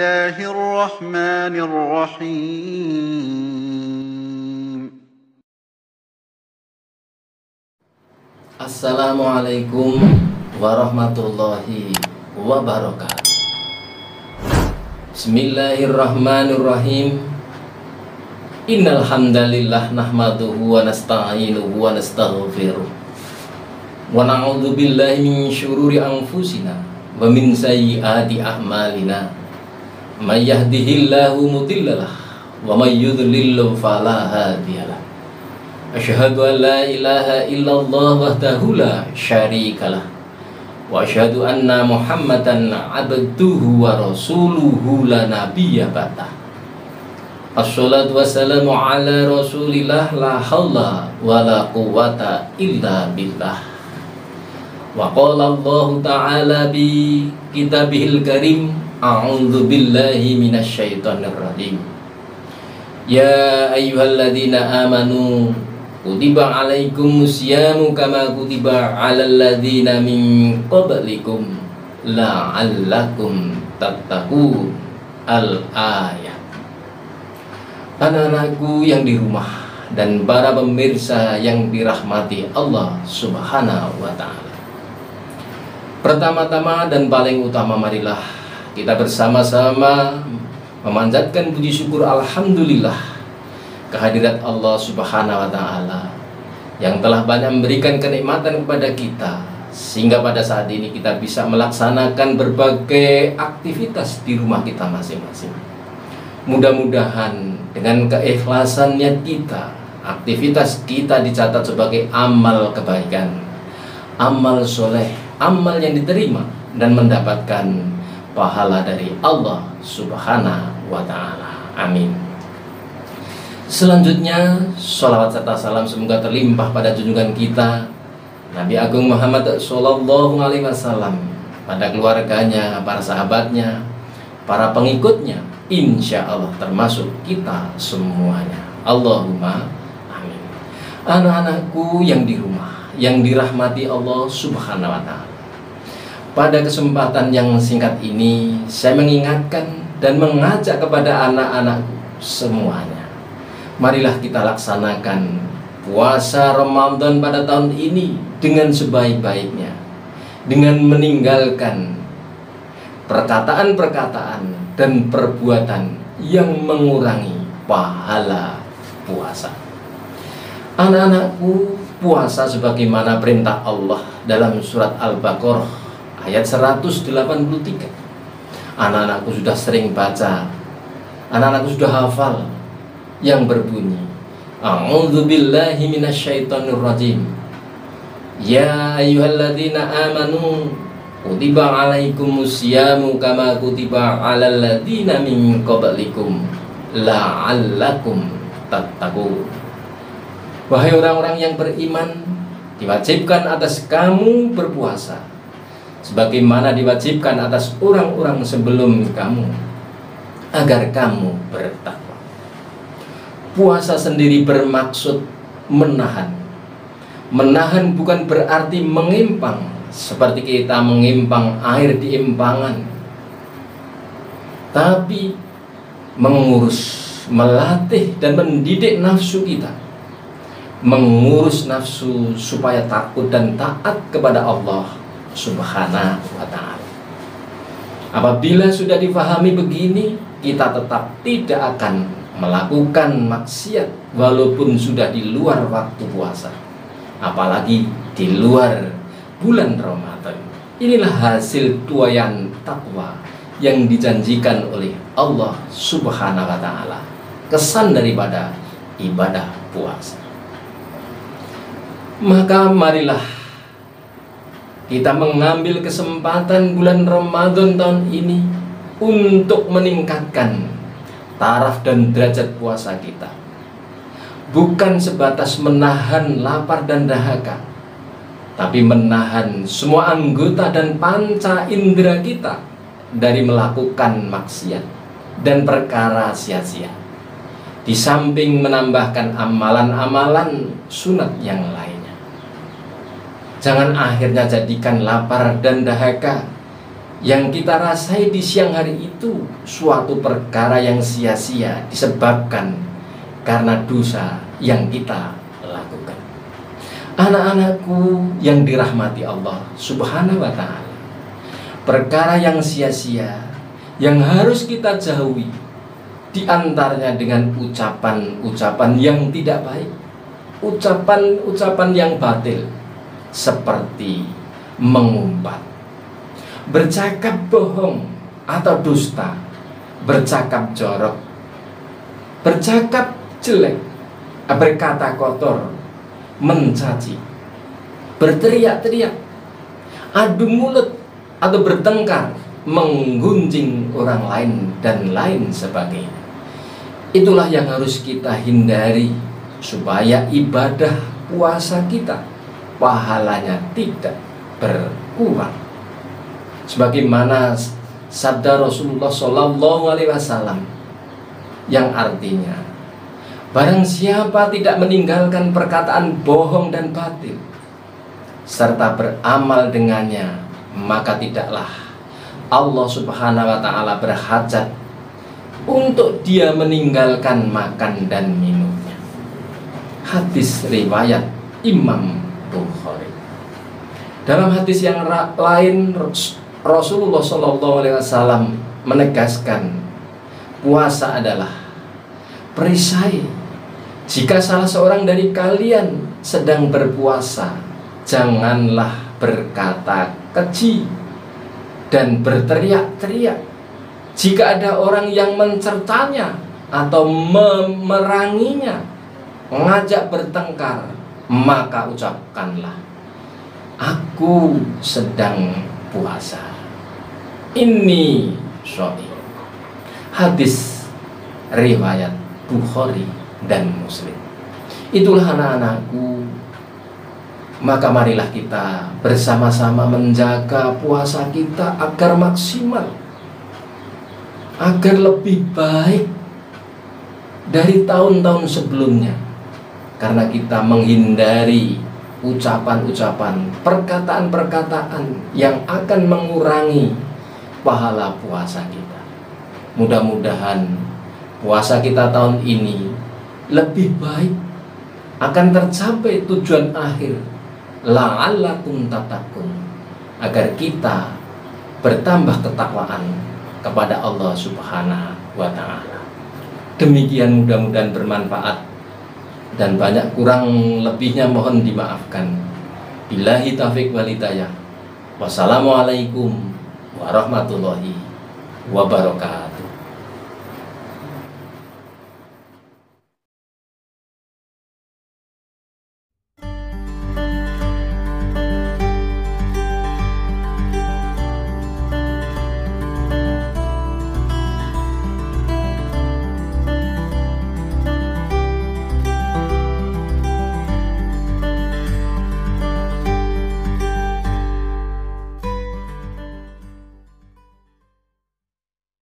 الله الرحمن الرحيم Assalamualaikum warahmatullahi wabarakatuh Bismillahirrahmanirrahim Innal hamdalillah nahmaduhu wa nasta'inuhu wa nastaghfiruh wa na'udzu billahi min syururi anfusina wa min sayyiati a'malina من يهده الله مضل له ومن يضلل فلا هادي له. أشهد أن لا إله إلا الله وحده لا شريك له. وأشهد أن محمدا عبده ورسوله لا نبي بعده. الصلاة والسلام على رسول الله لا حول ولا قوة إلا بالله. وقال الله تعالى بكتابه الكريم A'udhu billahi minasyaitonir rajim Ya ayyuhalladzina amanu Kutiba alaikum musyamu kama kutiba alal ladzina min qablikum la'allakum tattaqun. Al-ayat. Anak-anakku yang di rumah dan para pemirsa yang dirahmati Allah Subhanahu wa taala. Pertama-tama dan paling utama marilah kita bersama-sama memanjatkan puji syukur alhamdulillah kehadirat Allah Subhanahu wa taala yang telah banyak memberikan kenikmatan kepada kita sehingga pada saat ini kita bisa melaksanakan berbagai aktivitas di rumah kita masing-masing. Mudah-mudahan dengan keikhlasannya kita, aktivitas kita dicatat sebagai amal kebaikan, amal soleh, amal yang diterima dan mendapatkan pahala dari Allah Subhanahu wa Ta'ala. Amin. Selanjutnya, sholawat serta salam semoga terlimpah pada junjungan kita Nabi Agung Muhammad Sallallahu Alaihi Wasallam pada keluarganya, para sahabatnya, para pengikutnya, insya Allah termasuk kita semuanya. Allahumma amin. Anak-anakku yang di rumah, yang dirahmati Allah Subhanahu wa Ta'ala. Pada kesempatan yang singkat ini, saya mengingatkan dan mengajak kepada anak-anakku semuanya. Marilah kita laksanakan puasa Ramadan pada tahun ini dengan sebaik-baiknya, dengan meninggalkan perkataan-perkataan dan perbuatan yang mengurangi pahala puasa. Anak-anakku, puasa sebagaimana perintah Allah dalam surat Al-Baqarah ayat 183. Anak-anakku sudah sering baca, anak-anakku sudah hafal yang berbunyi A'udzu billahi minasyaitonir rajim. Ya ayyuhalladzina amanu kutiba alaikumus syamu kama kutiba alal ladzina min qablikum la'allakum tattaqun. Wahai orang-orang yang beriman, diwajibkan atas kamu berpuasa sebagaimana diwajibkan atas orang-orang sebelum kamu agar kamu bertakwa. Puasa sendiri bermaksud menahan. Menahan bukan berarti mengimpang seperti kita mengimpang air di impangan. Tapi mengurus, melatih dan mendidik nafsu kita. Mengurus nafsu supaya takut dan taat kepada Allah Subhanahu wa taala. Apabila sudah difahami begini, kita tetap tidak akan melakukan maksiat walaupun sudah di luar waktu puasa. Apalagi di luar bulan Ramadan. Inilah hasil tuayan takwa yang dijanjikan oleh Allah Subhanahu wa taala. Kesan daripada ibadah puasa. Maka marilah kita mengambil kesempatan bulan Ramadan tahun ini untuk meningkatkan taraf dan derajat puasa kita. Bukan sebatas menahan lapar dan dahaga tapi menahan semua anggota dan panca indera kita dari melakukan maksiat dan perkara sia-sia. Di samping menambahkan amalan-amalan sunat yang lainnya jangan akhirnya jadikan lapar dan dahaga yang kita rasai di siang hari itu suatu perkara yang sia-sia disebabkan karena dosa yang kita lakukan. Anak-anakku yang dirahmati Allah Subhanahu wa taala. Perkara yang sia-sia yang harus kita jauhi di antaranya dengan ucapan-ucapan yang tidak baik, ucapan-ucapan yang batil seperti mengumpat bercakap bohong atau dusta, bercakap jorok, bercakap jelek, berkata kotor, mencaci, berteriak-teriak, adu mulut atau bertengkar, menggunjing orang lain dan lain sebagainya. Itulah yang harus kita hindari supaya ibadah puasa kita pahalanya tidak berkurang sebagaimana sabda Rasulullah Shallallahu Alaihi Wasallam yang artinya barang siapa tidak meninggalkan perkataan bohong dan batil serta beramal dengannya maka tidaklah Allah Subhanahu wa taala berhajat untuk dia meninggalkan makan dan minumnya. Hadis riwayat Imam Bukhari. Dalam hadis yang lain Rasulullah Wasallam menegaskan puasa adalah perisai. Jika salah seorang dari kalian sedang berpuasa, janganlah berkata keji dan berteriak-teriak. Jika ada orang yang mencertanya atau memeranginya, mengajak bertengkar, maka ucapkanlah, "Aku sedang puasa." Ini sahih. Hadis riwayat Bukhari dan Muslim. Itulah anak-anakku maka marilah kita bersama-sama menjaga puasa kita agar maksimal agar lebih baik dari tahun-tahun sebelumnya karena kita menghindari ucapan-ucapan perkataan-perkataan yang akan mengurangi pahala puasa kita. Mudah-mudahan puasa kita tahun ini lebih baik akan tercapai tujuan akhir la'allakum tatakun agar kita bertambah ketakwaan kepada Allah Subhanahu wa taala. Demikian mudah-mudahan bermanfaat dan banyak kurang lebihnya mohon dimaafkan. Billahi taufik walidayah. Wassalamualaikum warahmatullahi wabarakatuh.